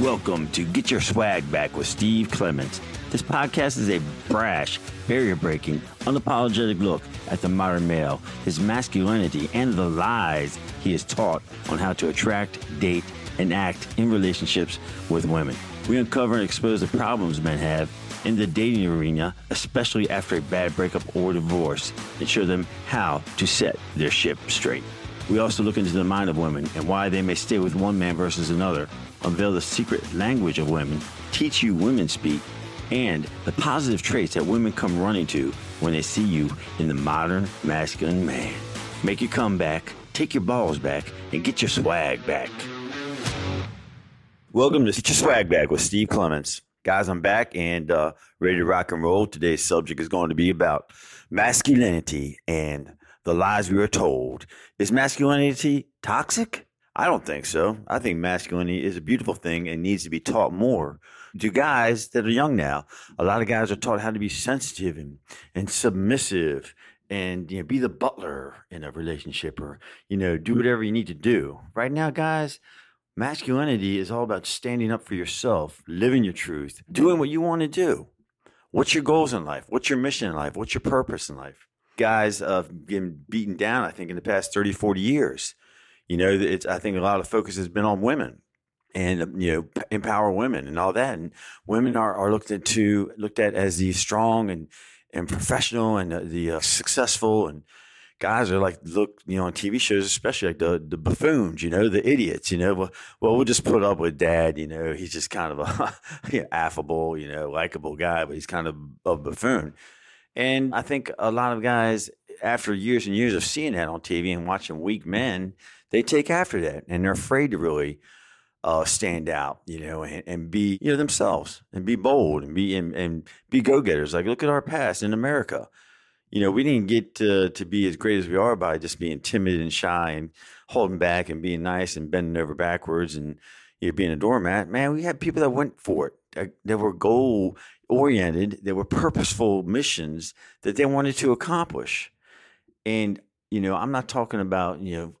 Welcome to Get Your Swag Back with Steve Clements. This podcast is a brash, barrier breaking, unapologetic look at the modern male, his masculinity, and the lies he is taught on how to attract, date, and act in relationships with women. We uncover and expose the problems men have in the dating arena, especially after a bad breakup or divorce, and show them how to set their ship straight. We also look into the mind of women and why they may stay with one man versus another, unveil the secret language of women, teach you women speak, and the positive traits that women come running to when they see you in the modern masculine man. Make your comeback, take your balls back, and get your swag back. Welcome to Get Your Swag Back with Steve Clements. Guys, I'm back and uh, ready to rock and roll. Today's subject is going to be about masculinity and the lies we were told. Is masculinity toxic? I don't think so. I think masculinity is a beautiful thing and needs to be taught more to guys that are young now. A lot of guys are taught how to be sensitive and, and submissive and you know be the butler in a relationship or you know do whatever you need to do. Right now, guys, Masculinity is all about standing up for yourself, living your truth, doing what you want to do. What's your goals in life? What's your mission in life? What's your purpose in life? Guys have been beaten down, I think, in the past 30, 40 years. You know, it's, I think a lot of focus has been on women and, you know, empower women and all that. And women are, are looked at to, looked at as the strong and, and professional and the, the uh, successful and, guys are like look you know on TV shows especially like the the buffoons you know the idiots you know well, well we'll just put up with dad you know he's just kind of a affable you know likable guy but he's kind of a buffoon and I think a lot of guys after years and years of seeing that on TV and watching weak men they take after that and they're afraid to really uh, stand out, you know, and, and, be you know themselves and be bold and be and, and be go getters. Like look at our past in America you know, we didn't get to, to be as great as we are by just being timid and shy and holding back and being nice and bending over backwards and you know, being a doormat. Man, we had people that went for it. That, were goal oriented. there were purposeful missions that they wanted to accomplish. And you know, I'm not talking about you know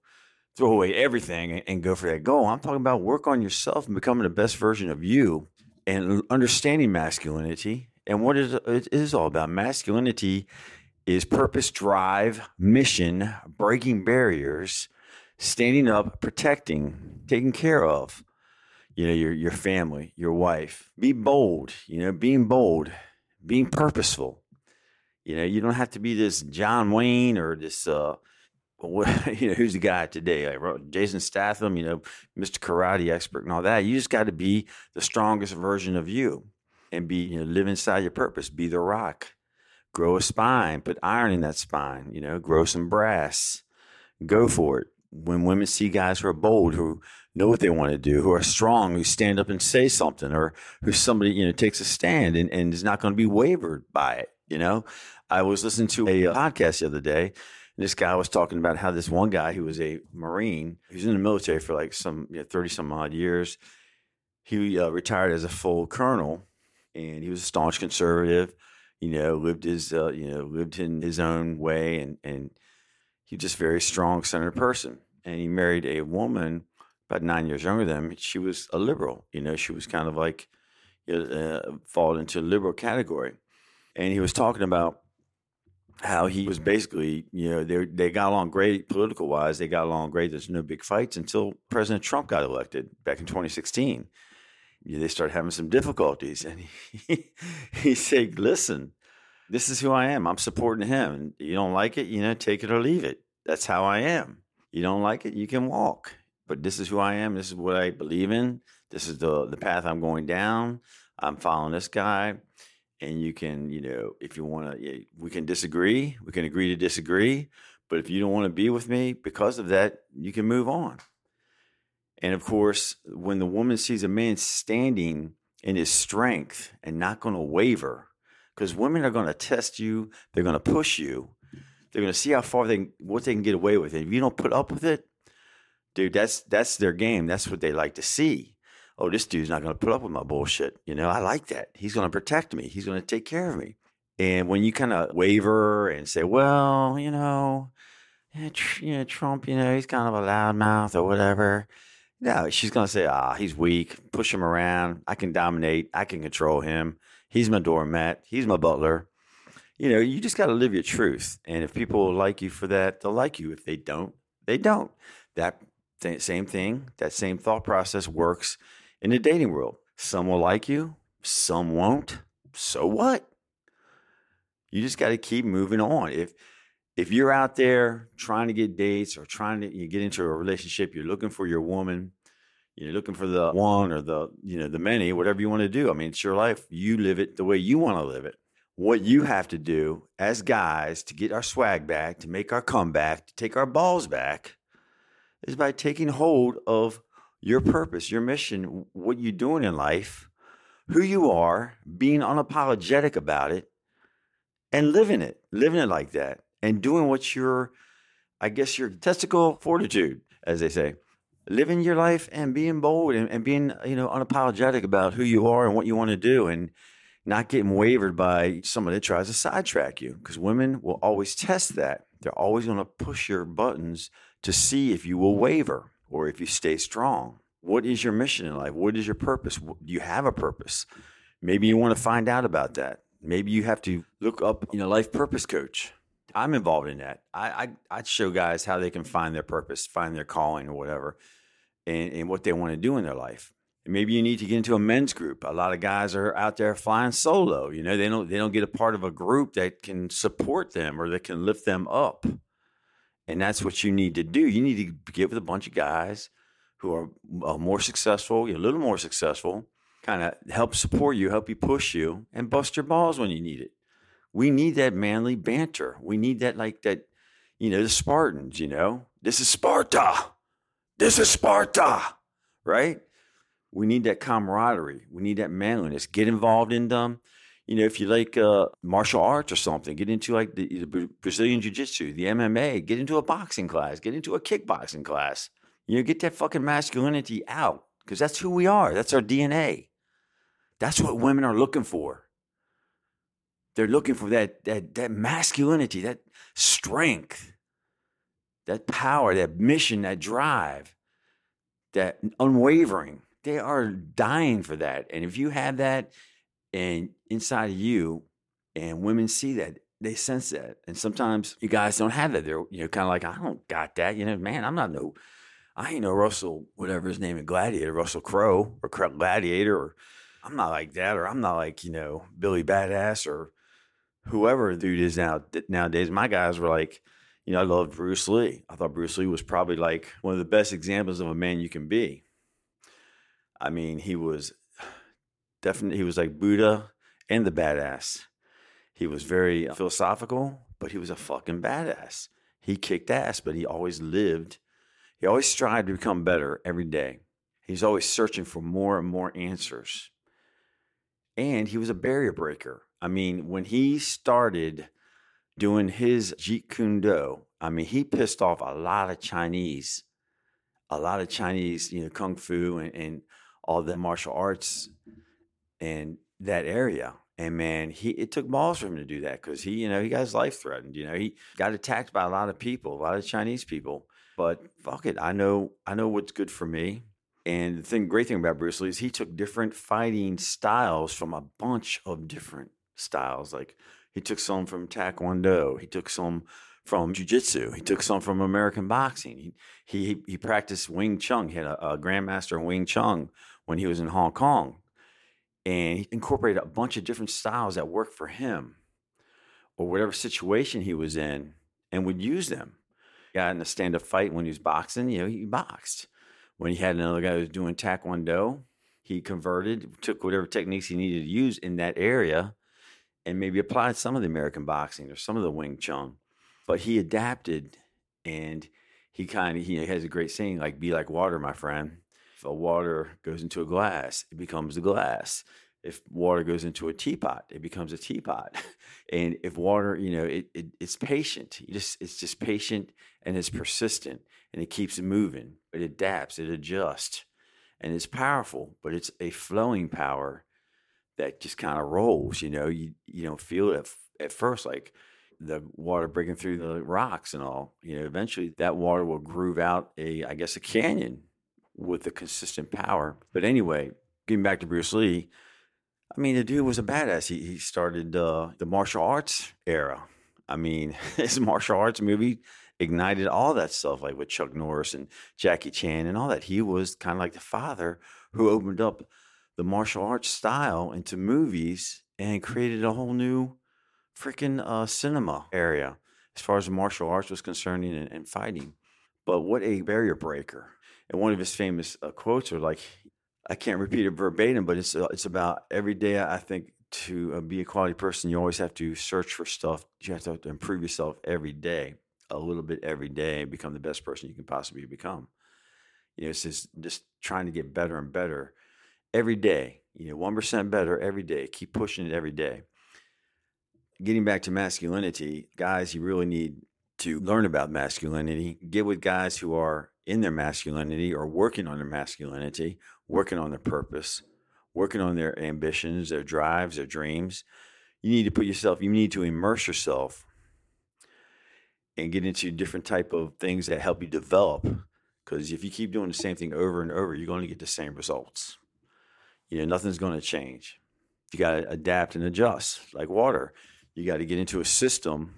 throw away everything and, and go for that goal. I'm talking about work on yourself and becoming the best version of you and understanding masculinity and what is it is all about. Masculinity is purpose, drive, mission, breaking barriers, standing up, protecting, taking care of, you know, your your family, your wife. Be bold, you know, being bold, being purposeful. You know, you don't have to be this John Wayne or this uh you know, who's the guy today? Like Jason Statham, you know, Mr. Karate expert and all that. You just got to be the strongest version of you and be, you know, live inside your purpose, be the rock grow a spine, put iron in that spine, you know, grow some brass, go for it. When women see guys who are bold, who know what they want to do, who are strong, who stand up and say something, or who somebody, you know, takes a stand and, and is not going to be wavered by it, you know. I was listening to a podcast the other day, and this guy was talking about how this one guy who was a Marine, he was in the military for like some 30 you know, some odd years. He uh, retired as a full colonel, and he was a staunch conservative you know, lived his, uh, you know, lived in his own way, and and he's just very strong, centered person. And he married a woman about nine years younger than him. She was a liberal, you know, she was kind of like, you know, uh, fall into a liberal category. And he was talking about how he was basically, you know, they they got along great political wise. They got along great. There's no big fights until President Trump got elected back in 2016 they start having some difficulties. And he, he said, listen, this is who I am. I'm supporting him. And you don't like it, you know, take it or leave it. That's how I am. You don't like it, you can walk. But this is who I am. This is what I believe in. This is the the path I'm going down. I'm following this guy. And you can, you know, if you want to, we can disagree. We can agree to disagree. But if you don't want to be with me because of that, you can move on. And of course, when the woman sees a man standing in his strength and not going to waver, because women are going to test you, they're going to push you, they're going to see how far they what they can get away with. And if you don't put up with it, dude, that's that's their game. That's what they like to see. Oh, this dude's not going to put up with my bullshit. You know, I like that. He's going to protect me. He's going to take care of me. And when you kind of waver and say, well, you know, yeah, Trump, you know, he's kind of a loudmouth or whatever No, she's gonna say, ah, he's weak. Push him around. I can dominate. I can control him. He's my doormat. He's my butler. You know, you just got to live your truth. And if people like you for that, they'll like you. If they don't, they don't. That th- same thing, that same thought process works in the dating world. Some will like you, some won't. So what? You just got to keep moving on. If if you're out there trying to get dates or trying to you get into a relationship, you're looking for your woman, you're looking for the one or the you know the many, whatever you want to do. I mean, it's your life. You live it the way you want to live it. What you have to do as guys to get our swag back, to make our comeback, to take our balls back, is by taking hold of your purpose, your mission, what you're doing in life, who you are, being unapologetic about it, and living it, living it like that, and doing what your, I guess, your testicle fortitude, as they say, living your life and being bold and, and being, you know, unapologetic about who you are and what you want to do, and not getting wavered by somebody that tries to sidetrack you, because women will always test that. They're always going to push your buttons to see if you will waver or if you stay strong. What is your mission in life? What is your purpose? Do you have a purpose? Maybe you want to find out about that. Maybe you have to look up, you know, life purpose coach. I'm involved in that. I I, I show guys how they can find their purpose, find their calling or whatever, and, and what they want to do in their life. Maybe you need to get into a men's group. A lot of guys are out there flying solo. You know, they don't they don't get a part of a group that can support them or that can lift them up. And that's what you need to do. You need to get with a bunch of guys who are uh, more successful, a little more successful, kind of help support you, help you push you, and bust your balls when you need it. We need that manly banter. We need that, like that, you know, the Spartans, you know, this is Sparta. This is Sparta, right? We need that camaraderie. We need that manliness. Get involved in them you know, if you like uh, martial arts or something, get into like the, the Brazilian Jiu Jitsu, the MMA, get into a boxing class, get into a kickboxing class. You know, get that fucking masculinity out because that's who we are. That's our DNA. That's what women are looking for. They're looking for that that that masculinity, that strength, that power, that mission, that drive, that unwavering. They are dying for that. And if you have that, and inside of you, and women see that, they sense that. And sometimes you guys don't have that. They're you know kind of like, I don't got that. You know, man, I'm not no, I ain't no Russell, whatever his name is, Gladiator, Russell Crowe or Gladiator, or I'm not like that, or I'm not like you know Billy Badass or whoever dude is now nowadays. My guys were like, you know, I loved Bruce Lee. I thought Bruce Lee was probably like one of the best examples of a man you can be. I mean, he was definitely he was like Buddha and the badass. He was very uh, philosophical, but he was a fucking badass. He kicked ass, but he always lived. He always strived to become better every day. He's always searching for more and more answers. And he was a barrier breaker. I mean, when he started doing his Jeet Kune Do, I mean, he pissed off a lot of Chinese, a lot of Chinese, you know, kung fu and, and all the martial arts in that area. And man, he it took balls for him to do that because he, you know, he got his life threatened. You know, he got attacked by a lot of people, a lot of Chinese people. But fuck it, I know, I know what's good for me. And the thing, great thing about Bruce Lee is he took different fighting styles from a bunch of different styles. Like he took some from Taekwondo, he took some from Jiu Jitsu, he took some from American boxing. He he he practiced Wing Chun. He had a, a grandmaster Wing Chun when he was in Hong Kong and he incorporated a bunch of different styles that worked for him or whatever situation he was in and would use them. Got in a stand up fight when he was boxing, you know, he boxed. When he had another guy who was doing taekwondo, he converted, took whatever techniques he needed to use in that area and maybe applied some of the American boxing or some of the Wing Chun. But he adapted and he kind of he has a great saying like be like water, my friend a water goes into a glass, it becomes a glass. If water goes into a teapot, it becomes a teapot. and if water, you know, it, it it's patient. You just it's just patient and it's persistent and it keeps moving. It adapts, it adjusts, and it's powerful. But it's a flowing power that just kind of rolls. You know, you you don't feel it at, at first like the water breaking through the rocks and all. You know, eventually that water will groove out a, I guess, a canyon with a consistent power. But anyway, getting back to Bruce Lee, I mean, the dude was a badass. He, he started uh, the martial arts era. I mean, his martial arts movie ignited all that stuff, like with Chuck Norris and Jackie Chan and all that. He was kind of like the father who opened up the martial arts style into movies and created a whole new freaking uh, cinema area as far as martial arts was concerned and, and fighting. But what a barrier breaker. And one of his famous uh, quotes are like, I can't repeat it verbatim, but it's uh, it's about every day. I think to uh, be a quality person, you always have to search for stuff. You have to improve yourself every day, a little bit every day, and become the best person you can possibly become. You know, it's just just trying to get better and better every day. You know, one percent better every day. Keep pushing it every day. Getting back to masculinity, guys, you really need to learn about masculinity. Get with guys who are in their masculinity or working on their masculinity, working on their purpose, working on their ambitions, their drives, their dreams. You need to put yourself, you need to immerse yourself and get into different type of things that help you develop. Because if you keep doing the same thing over and over, you're going to get the same results. You know, nothing's going to change. You got to adapt and adjust like water. You got to get into a system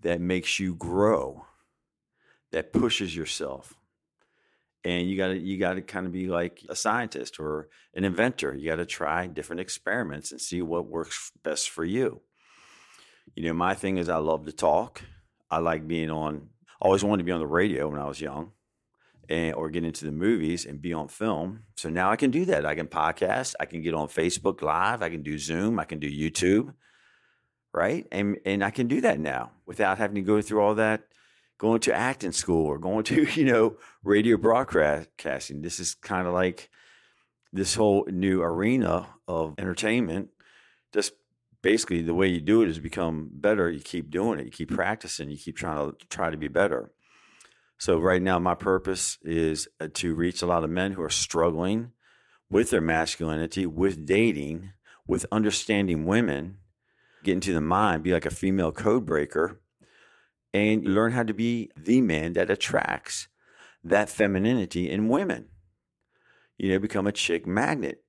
that makes you grow that pushes yourself. And you got to you got to kind of be like a scientist or an inventor. You got to try different experiments and see what works best for you. You know my thing is i love to talk. I like being on always wanted to be on the radio when i was young and or get into the movies and be on film. So now i can do that. I can podcast. I can get on facebook live. I can do zoom. I can do youtube right? And and i can do that now without having to go through all that going to acting school or going to, you know, radio broadcasting. This is kind of like this whole new arena of entertainment. Just basically the way you do it is become better. You keep doing it, you keep practicing, you keep trying to try to be better. So right now, my purpose is uh, to reach a lot of men who are struggling with their masculinity, with dating, with understanding women, get into the mind, be like a female code breaker, and learn how to be the man that attracts that femininity in women. You know, become a chick magnet.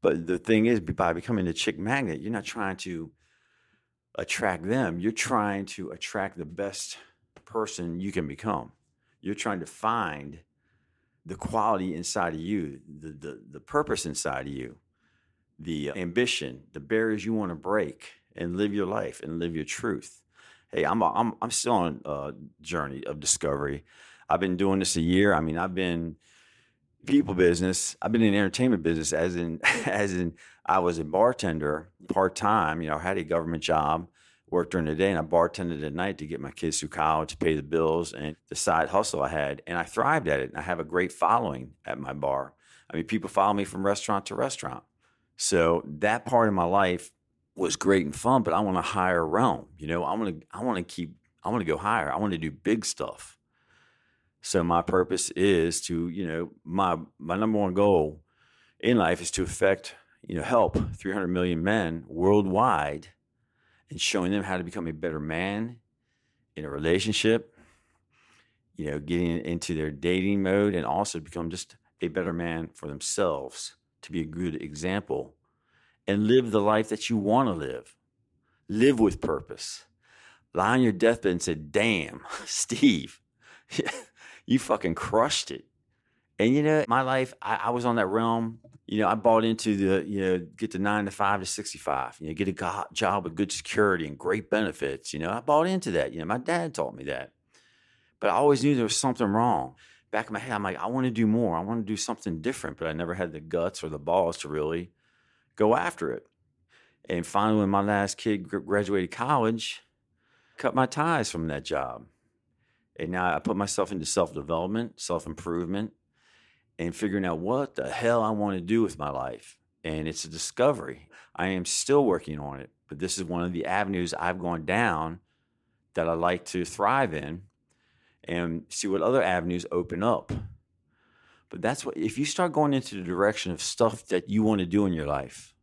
But the thing is, by becoming a chick magnet, you're not trying to attract them. You're trying to attract the best person you can become. You're trying to find the quality inside of you, the, the, the purpose inside of you, the uh, ambition, the barriers you want to break and live your life and live your truth hey, I'm a, I'm I'm still on a journey of discovery. I've been doing this a year. I mean, I've been people business. I've been in entertainment business as in as in I was a bartender part time. You know, had a government job, worked during the day, and I bartended at night to get my kids through college, to pay the bills, and the side hustle I had. And I thrived at it. And I have a great following at my bar. I mean, people follow me from restaurant to restaurant. So that part of my life was great and fun, but I want a higher realm. You know, I want to I want to keep I want to go higher. I want to do big stuff. So my purpose is to, you know, my my number one goal in life is to affect, you know, help 300 million men worldwide and showing them how to become a better man in a relationship, you know, getting into their dating mode and also become just a better man for themselves to be a good example and live the life that you want to live. Live with purpose. Lie on your deathbed and say, damn, Steve, you fucking crushed it. And you know, my life, I, I, was on that realm. You know, I bought into the, you know, get the nine to five to 65, you know, get a job with good security and great benefits. You know, I bought into that. You know, my dad taught me that. But I always knew there was something wrong. Back in my head, I'm like, I want to do more. I want to do something different, but I never had the guts or the balls to really go after it. And finally, when my last kid graduated college, cut my ties from that job. And now I put myself into self development, self improvement, and figuring out what the hell I want to do with my life. And it's a discovery. I am still working on it, but this is one of the avenues I've gone down that I like to thrive in and see what other avenues open up. But that's what, if you start going into the direction of stuff that you want to do in your life,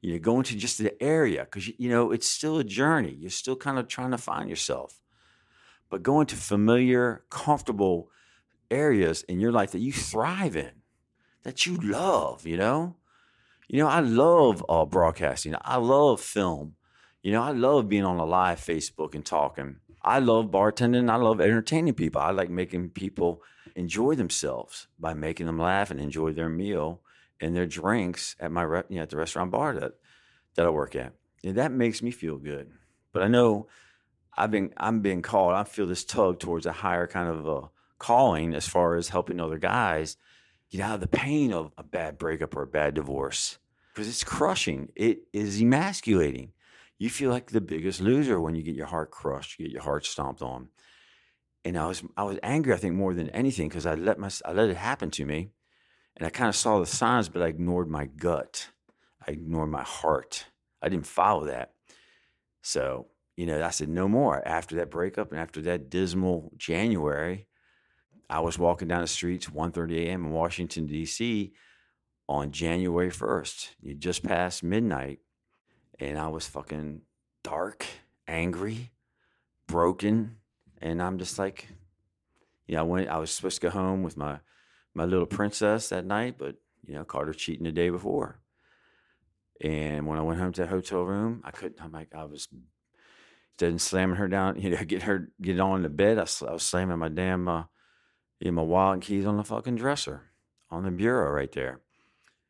you know, go into just the area, because, you know, it's still a journey. You're still kind of trying to find yourself. But go into familiar, comfortable areas in your life that you thrive in, that you love, you know? You know, I love uh, broadcasting. I love film. You know, I love being on a live Facebook and talking. I love bartending. I love entertaining people. I like making people enjoy themselves by making them laugh and enjoy their meal and their drinks at my re- you know, at the restaurant bar that that I work at. And that makes me feel good. But I know I've been I'm being called. I feel this tug towards a higher kind of a calling as far as helping other guys get out of the pain of a bad breakup or a bad divorce because it's crushing. It is emasculating. You feel like the biggest loser when you get your heart crushed, you get your heart stomped on. And I was I was angry, I think, more than anything because I let my I let it happen to me, and I kind of saw the signs, but I ignored my gut. I ignored my heart. I didn't follow that. So you know, I said no more. After that breakup and after that dismal January, I was walking down the streets 1:30 a.m. in Washington D.C. on January 1st. You just passed midnight, and I was fucking dark, angry, broken, and I'm just like, you know, I went. I was supposed to go home with my my little princess that night, but you know, caught her cheating the day before. And when I went home to the hotel room, I couldn't. I'm like, I was of slamming her down, you know, get her get on the bed. I, I was slamming my damn, uh, you know, my wallet keys on the fucking dresser, on the bureau right there.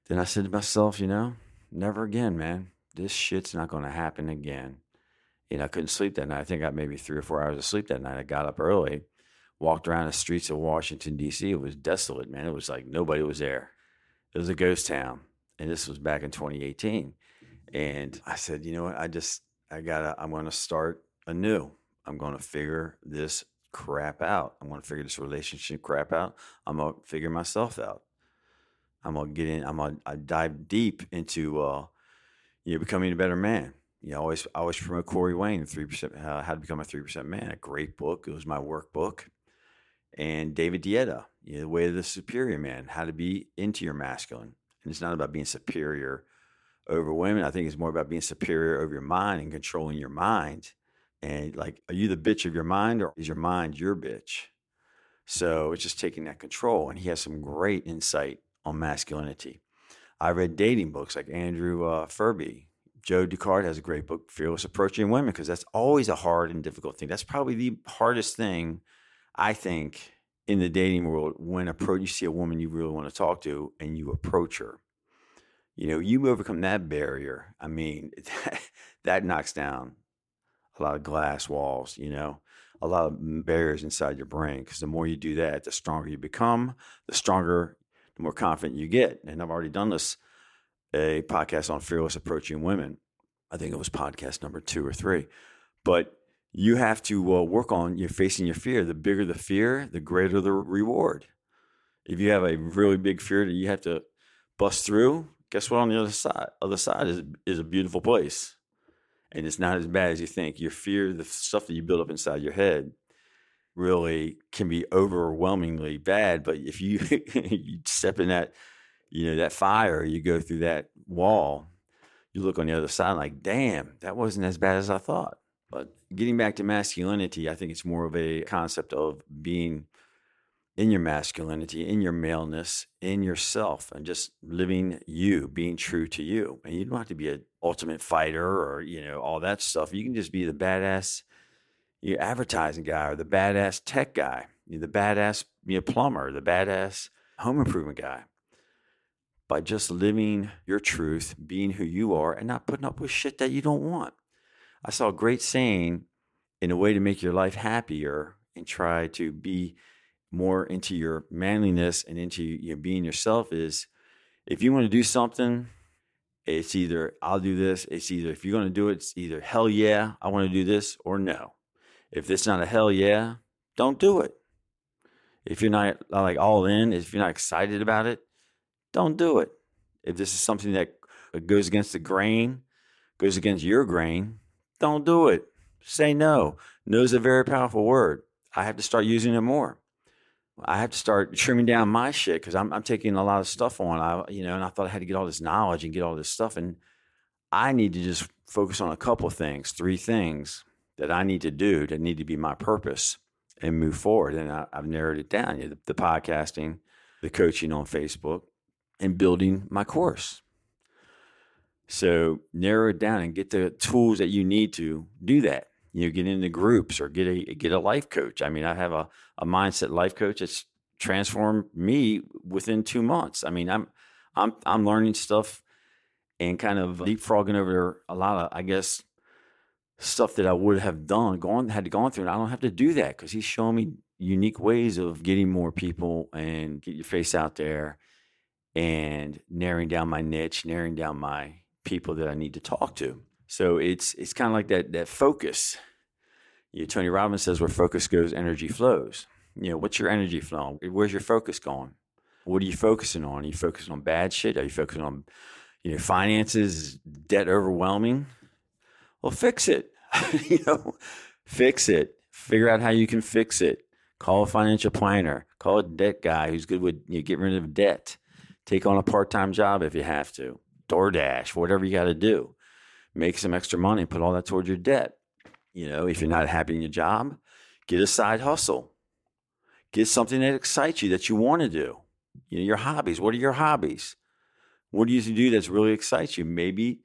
Then I said to myself, you know, never again, man. This shit's not going to happen again. And I couldn't sleep that night. I think I got maybe three or four hours of sleep that night. I got up early, walked around the streets of Washington, D.C. It was desolate, man. It was like nobody was there. It was a ghost town. And this was back in 2018. And I said, you know what? I just, I gotta, I'm gonna start anew. I'm gonna figure this crap out. I'm gonna figure this relationship crap out. I'm gonna figure myself out. I'm gonna get in. I'm gonna I dive deep into uh, you know becoming a better man. You know, I always I always promote Corey Wayne, three percent uh, how to become a three percent man. A great book. It was my workbook. And David Deida, you know, the way of the superior man, how to be into your masculine. And it's not about being superior over women. I think it's more about being superior over your mind and controlling your mind. And like, are you the bitch of your mind or is your mind your bitch? So it's just taking that control. And he has some great insight on masculinity. I read dating books like Andrew uh, Ferebee. Joe Dukart has a great book, Fearless Approaching Women, because that's always a hard and difficult thing. That's probably the hardest thing, I think, in the dating world when approach, you see a woman you really want to talk to and you approach her you know, you overcome that barrier. I mean, that, that knocks down a lot of glass walls, you know, a lot of barriers inside your brain. Because the more you do that, the stronger you become, the stronger, the more confident you get. And I've already done this, a podcast on fearless approaching women. I think it was podcast number two or three. But you have to uh, work on you facing your fear. The bigger the fear, the greater the reward. If you have a really big fear that you have to bust through, guess what? On the other side, other side is is a beautiful place, and it's not as bad as you think. Your fear, the stuff that you build up inside your head, really can be overwhelmingly bad. But if you you step in that, you know, that fire, you go through that wall, you look on the other side, like, damn, that wasn't as bad as I thought. But getting back to masculinity, I think it's more of a concept of being in your masculinity, in your maleness, in yourself, and just living you, being true to you. And you don't have to be an ultimate fighter or, you know, all that stuff. You can just be the badass you advertising guy or the badass tech guy, you the badass you know, plumber, the badass home improvement guy. By just living your truth, being who you are, and not putting up with shit that you don't want. I saw a great saying in a way to make your life happier and try to be more into your manliness and into you know, being yourself is if you want to do something, it's either I'll do this. It's either if you're going to do it, it's either hell yeah, I want to do this, or no. If it's not a hell yeah, don't do it. If you're not like all in, if you're not excited about it, don't do it. If this is something that goes against the grain, goes against your grain, don't do it. Say no. No is a very powerful word. I have to start using it more. I have to start trimming down my shit because I'm, I'm taking a lot of stuff on. I, you know, and I thought I had to get all this knowledge and get all this stuff, and I need to just focus on a couple things, three things that I need to do that need to be my purpose, and move forward. And I, have narrowed it down the, the podcasting, the coaching on Facebook, and building my course. So narrow it down and get the tools that you need to do that. You know, get into groups or get a get a life coach. I mean, I have a, a mindset life coach that's transformed me within two months. I mean, I'm I'm I'm learning stuff and kind of leapfrogging over a lot of, I guess, stuff that I would have done, gone had gone through, and I don't have to do that because he's showing me unique ways of getting more people and get your face out there and narrowing down my niche, narrowing down my people that I need to talk to. So it's it's kind of like that that focus. You know, Tony Robbins says where focus goes, energy flows. You know, what's your energy flow? Where's your focus going? What are you focusing on? Are you focusing on bad shit? Are you focusing on you know finances, debt overwhelming? Well, fix it. you know, fix it. Figure out how you can fix it. Call a financial planner. Call a debt guy who's good with you know, getting rid of debt. Take on a part time job if you have to. DoorDash, whatever you got to do. Make some extra money, put all that towards your debt. You know, if you're not happy in your job, get a side hustle. Get something that excites you that you want to do. You know, your hobbies. What are your hobbies? What do you do that's really excites you? Maybe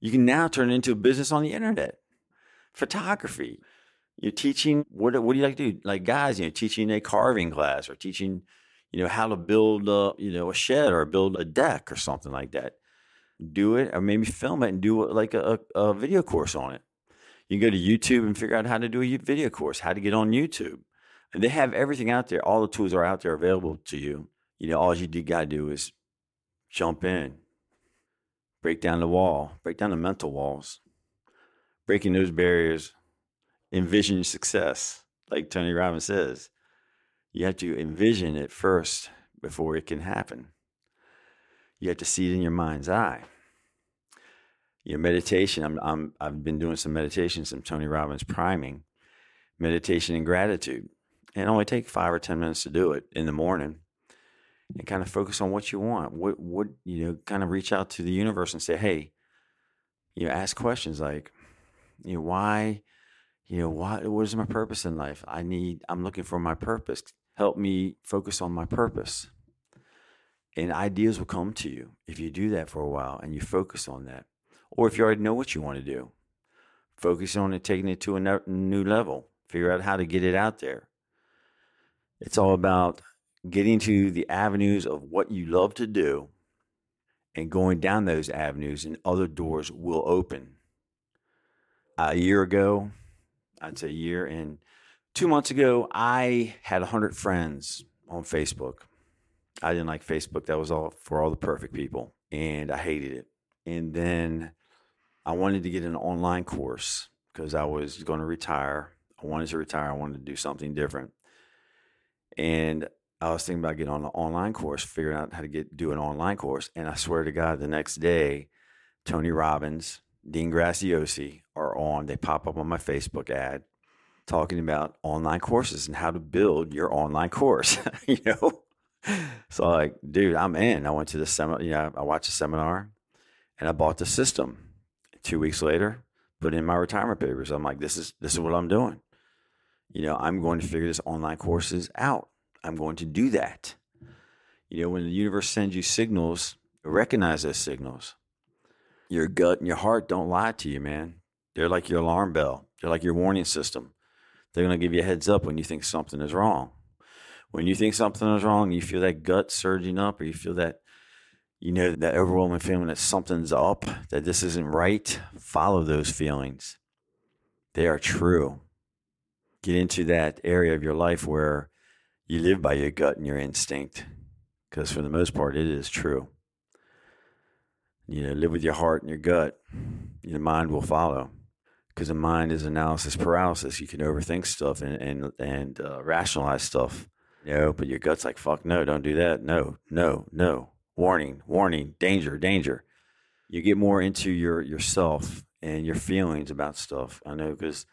you can now turn it into a business on the internet. Photography. You're teaching what what do you like to do? Like guys, you know, teaching a carving class or teaching, you know, how to build a, you know, a shed or build a deck or something like that do it or maybe film it and do like a, a video course on it. You can go to YouTube and figure out how to do a video course, how to get on YouTube. And they have everything out there. All the tools are out there available to you. You know, all you got to do is jump in, break down the wall, break down the mental walls, breaking those barriers, envision success. Like Tony Robbins says, you have to envision it first before it can happen. You have to see it in your mind's eye. Your meditation, I'm, I'm, I've been doing some meditation, some Tony Robbins priming, meditation and gratitude. And only take five or 10 minutes to do it in the morning and kind of focus on what you want. What, what, you know, kind of reach out to the universe and say, hey, you know, ask questions like, you know, why, you know, why, what is my purpose in life? I need, I'm looking for my purpose. Help me focus on my purpose and ideas will come to you if you do that for a while and you focus on that. Or if you already know what you want to do, focus on it, taking it to a new level, figure out how to get it out there. It's all about getting to the avenues of what you love to do and going down those avenues, and other doors will open. A year ago, I'd say a year and two months ago, I had 100 friends on Facebook I didn't like Facebook. That was all for all the perfect people, and I hated it. And then I wanted to get an online course because I was going to retire. I wanted to retire. I wanted to do something different, and I was thinking about getting on an online course, figuring out how to get do an online course. And I swear to God, the next day, Tony Robbins, Dean Graziosi are on. They pop up on my Facebook ad talking about online courses and how to build your online course. you know, so like, dude, I'm in. I went to the seminar. You know, I watched the seminar, and I bought the system. Two weeks later, put in my retirement papers. I'm like, this is this is what I'm doing. You know, I'm going to figure this online courses out. I'm going to do that. You know, when the universe sends you signals, recognize those signals. Your gut and your heart don't lie to you, man. They're like your alarm bell. They're like your warning system. They're going to give you a heads up when you think something is wrong when you think something is wrong, you feel that gut surging up, or you feel that, you know, that overwhelming feeling that something's up, that this isn't right, follow those feelings. They are true. Get into that area of your life where you live by your gut and your instinct, because for the most part, it is true. You know, live with your heart and your gut. Your mind will follow because the mind is analysis paralysis. You can overthink stuff and and and uh, rationalize stuff no, but your gut's like, fuck no, don't do that. No, no, no. Warning, warning, danger, danger. You get more into your yourself and your feelings about stuff. I know because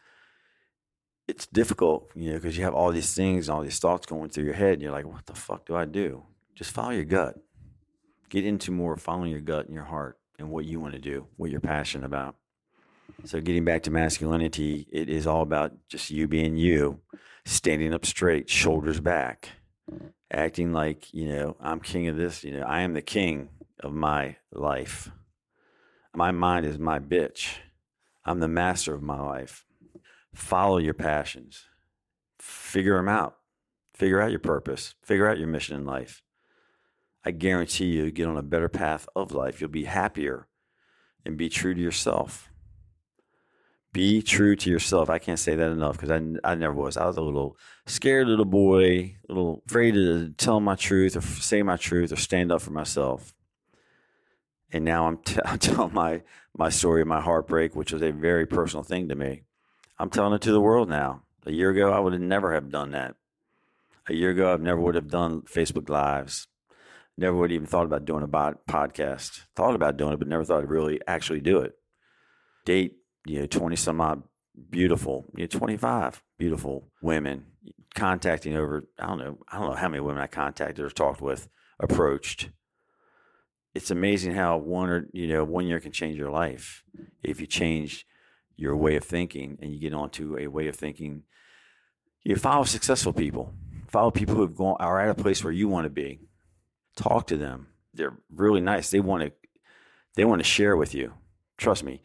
it's difficult, you know, because you have all these things, all these thoughts going through your head, and you're like, what the fuck do I do? Just follow your gut. Get into more following your gut and your heart and what you want to do, what you're passionate about. So, getting back to masculinity, it is all about just you being you standing up straight, shoulders back, acting like, you know, I'm king of this, you know, I am the king of my life. My mind is my bitch. I'm the master of my life. Follow your passions. Figure them out. Figure out your purpose. Figure out your mission in life. I guarantee you, get on a better path of life. You'll be happier and be true to yourself. Be true to yourself. I can't say that enough because I, I never was. I was a little scared little boy, a little afraid to tell my truth or say my truth or stand up for myself. And now I'm, t- I'm telling my, my story of my heartbreak, which was a very personal thing to me. I'm telling it to the world now. A year ago, I would have never have done that. A year ago, I never would have done Facebook Lives. Never would have even thought about doing a podcast. Thought about doing it, but never thought I'd really actually do it. Date, you know, 20 some odd beautiful, you know, 25 beautiful women contacting over, I don't know, I don't know how many women I contacted or talked with, approached. It's amazing how one or, you know, one year can change your life if you change your way of thinking and you get onto a way of thinking. You follow successful people, follow people who have gone, are at a place where you want to be talk to them. They're really nice. They want to they want to share with you. Trust me.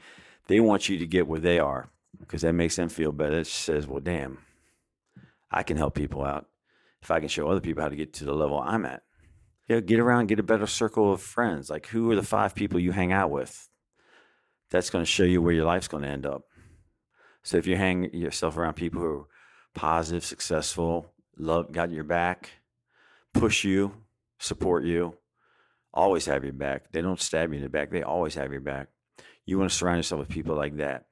They want you to get where they are because that makes them feel better. It says, well, damn, I can help people out if I can show other people how to get to the level I'm at. Yeah, get around, get a better circle of friends. Like, who are the five people you hang out with? That's going to show you where your life's going to end up. So if you hang yourself around people who are positive, successful, love, got your back, push you, support you, always have your back. They don't stab you in the back, they always have your back. You want to surround yourself with people like that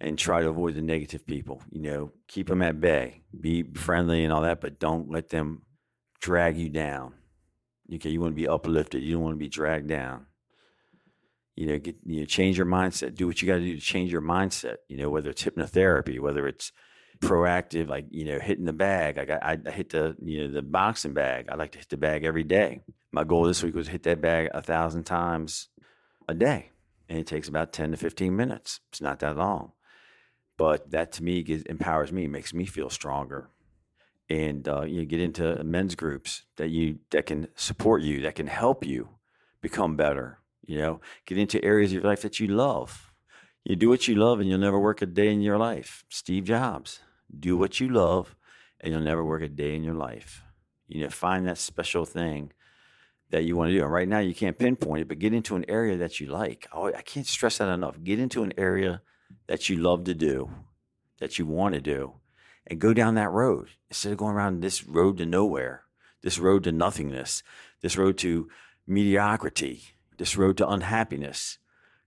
and try to avoid the negative people. You know, keep them at bay, be friendly and all that, but don't let them drag you down. Okay, you want to be uplifted. You don't want to be dragged down. You know, get you know, change your mindset. Do what you got to do to change your mindset. You know, whether it's hypnotherapy, whether it's proactive, like you know, hitting the bag. I got I, I hit the you know the boxing bag. I like to hit the bag every day. My goal this week was hit that bag a thousand times a day, and it takes about ten to fifteen minutes. It's not that long, but that to me gives, empowers me, makes me feel stronger. And uh, you get into men's groups that you that can support you, that can help you become better. You know, get into areas of your life that you love. You do what you love, and you'll never work a day in your life. Steve Jobs do what you love, and you'll never work a day in your life. You know, find that special thing that you want to do. And right now, you can't pinpoint it, but get into an area that you like. Oh, I can't stress that enough. Get into an area that you love to do, that you want to do, and go down that road instead of going around this road to nowhere, this road to nothingness, this road to mediocrity, this road to unhappiness.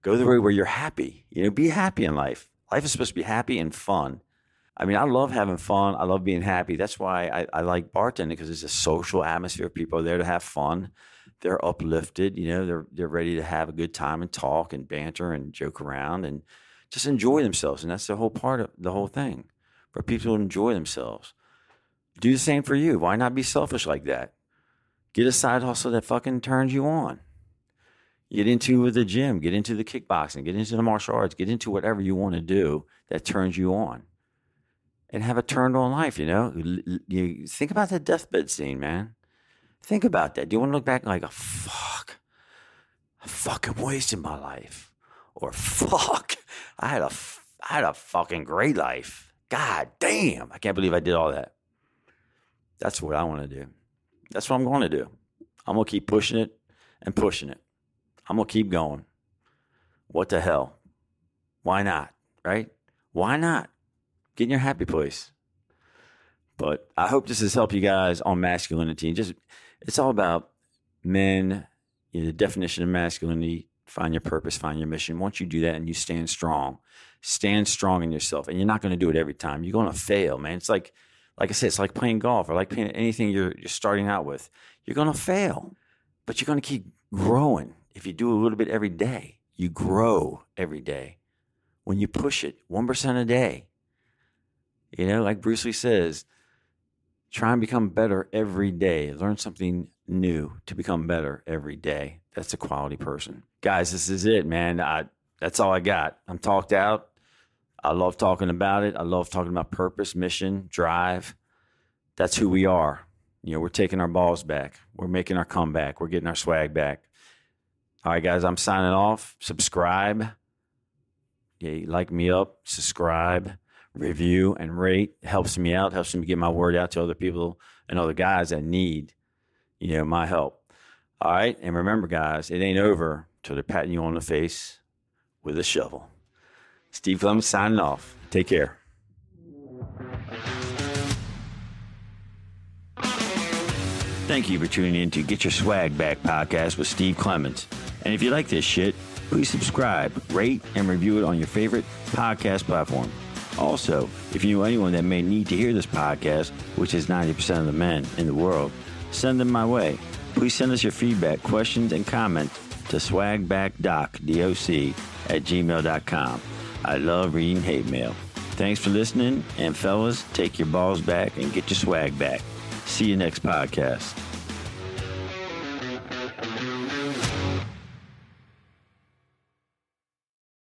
Go the road where you're happy. You know, be happy in life. Life is supposed to be happy and fun. I mean, I love having fun. I love being happy. That's why I, I like bartending because it's a social atmosphere. People are there to have fun. They're uplifted. You know, they're they're ready to have a good time and talk and banter and joke around and just enjoy themselves. And that's the whole part of the whole thing for people to enjoy themselves. Do the same for you. Why not be selfish like that? Get a side hustle that fucking turns you on. Get into the gym, get into the kickboxing, get into the martial arts, get into whatever you want to do that turns you on and have a turned on life, you know? You think about that deathbed scene, man. Think about that. Do you want to look back like, oh, a fuck, I fucking wasted my life? Or fuck, I had a, I had a fucking great life. God damn, I can't believe I did all that. That's what I want to do. That's what I'm going to do. I'm to keep pushing it and pushing it. I'm to keep going. What the hell? Why not? Right? Why not? Get in your happy place. But I hope this has helped you guys on masculinity. Just it's all about men, you know, the definition of masculinity, find your purpose, find your mission. Once you do that and you stand strong, stand strong in yourself. And you're not going to do it every time. You're going to fail, man. It's like like I said, it's like playing golf or like playing anything you're you're starting out with. You're going to fail, but you're going to keep growing. If you do a little bit every day, you grow every day. When you push it 1% a day, you know, like Bruce Lee says, try and become better every day. Learn something new to become better every day. That's a quality person. Guys, this is it, man. I, that's all I got. I'm talked out. I love talking about it. I love talking about purpose, mission, drive. That's who we are. You know, we're taking our balls back. We're making our comeback. We're getting our swag back. All right, guys, I'm signing off. Subscribe. Yeah, like me up, subscribe, review, and rate. helps me out, helps me get my word out to other people and other guys that need, you know, my help. All right. And remember, guys, it ain't over till they're patting you on the face with a shovel. Steve Clements signing off. Take care. Thank you for tuning in to Get Your Swag Back podcast with Steve Clements. And if you like this shit, please subscribe, rate, and review it on your favorite podcast platform. Also, if you know anyone that may need to hear this podcast, which is 90% of the men in the world, send them my way. Please send us your feedback, questions, and comments to swagbackdoc, at gmail.com. I love reading hate mail. Thanks for listening, and fellas, take your balls back and get your swag back. See you next podcast.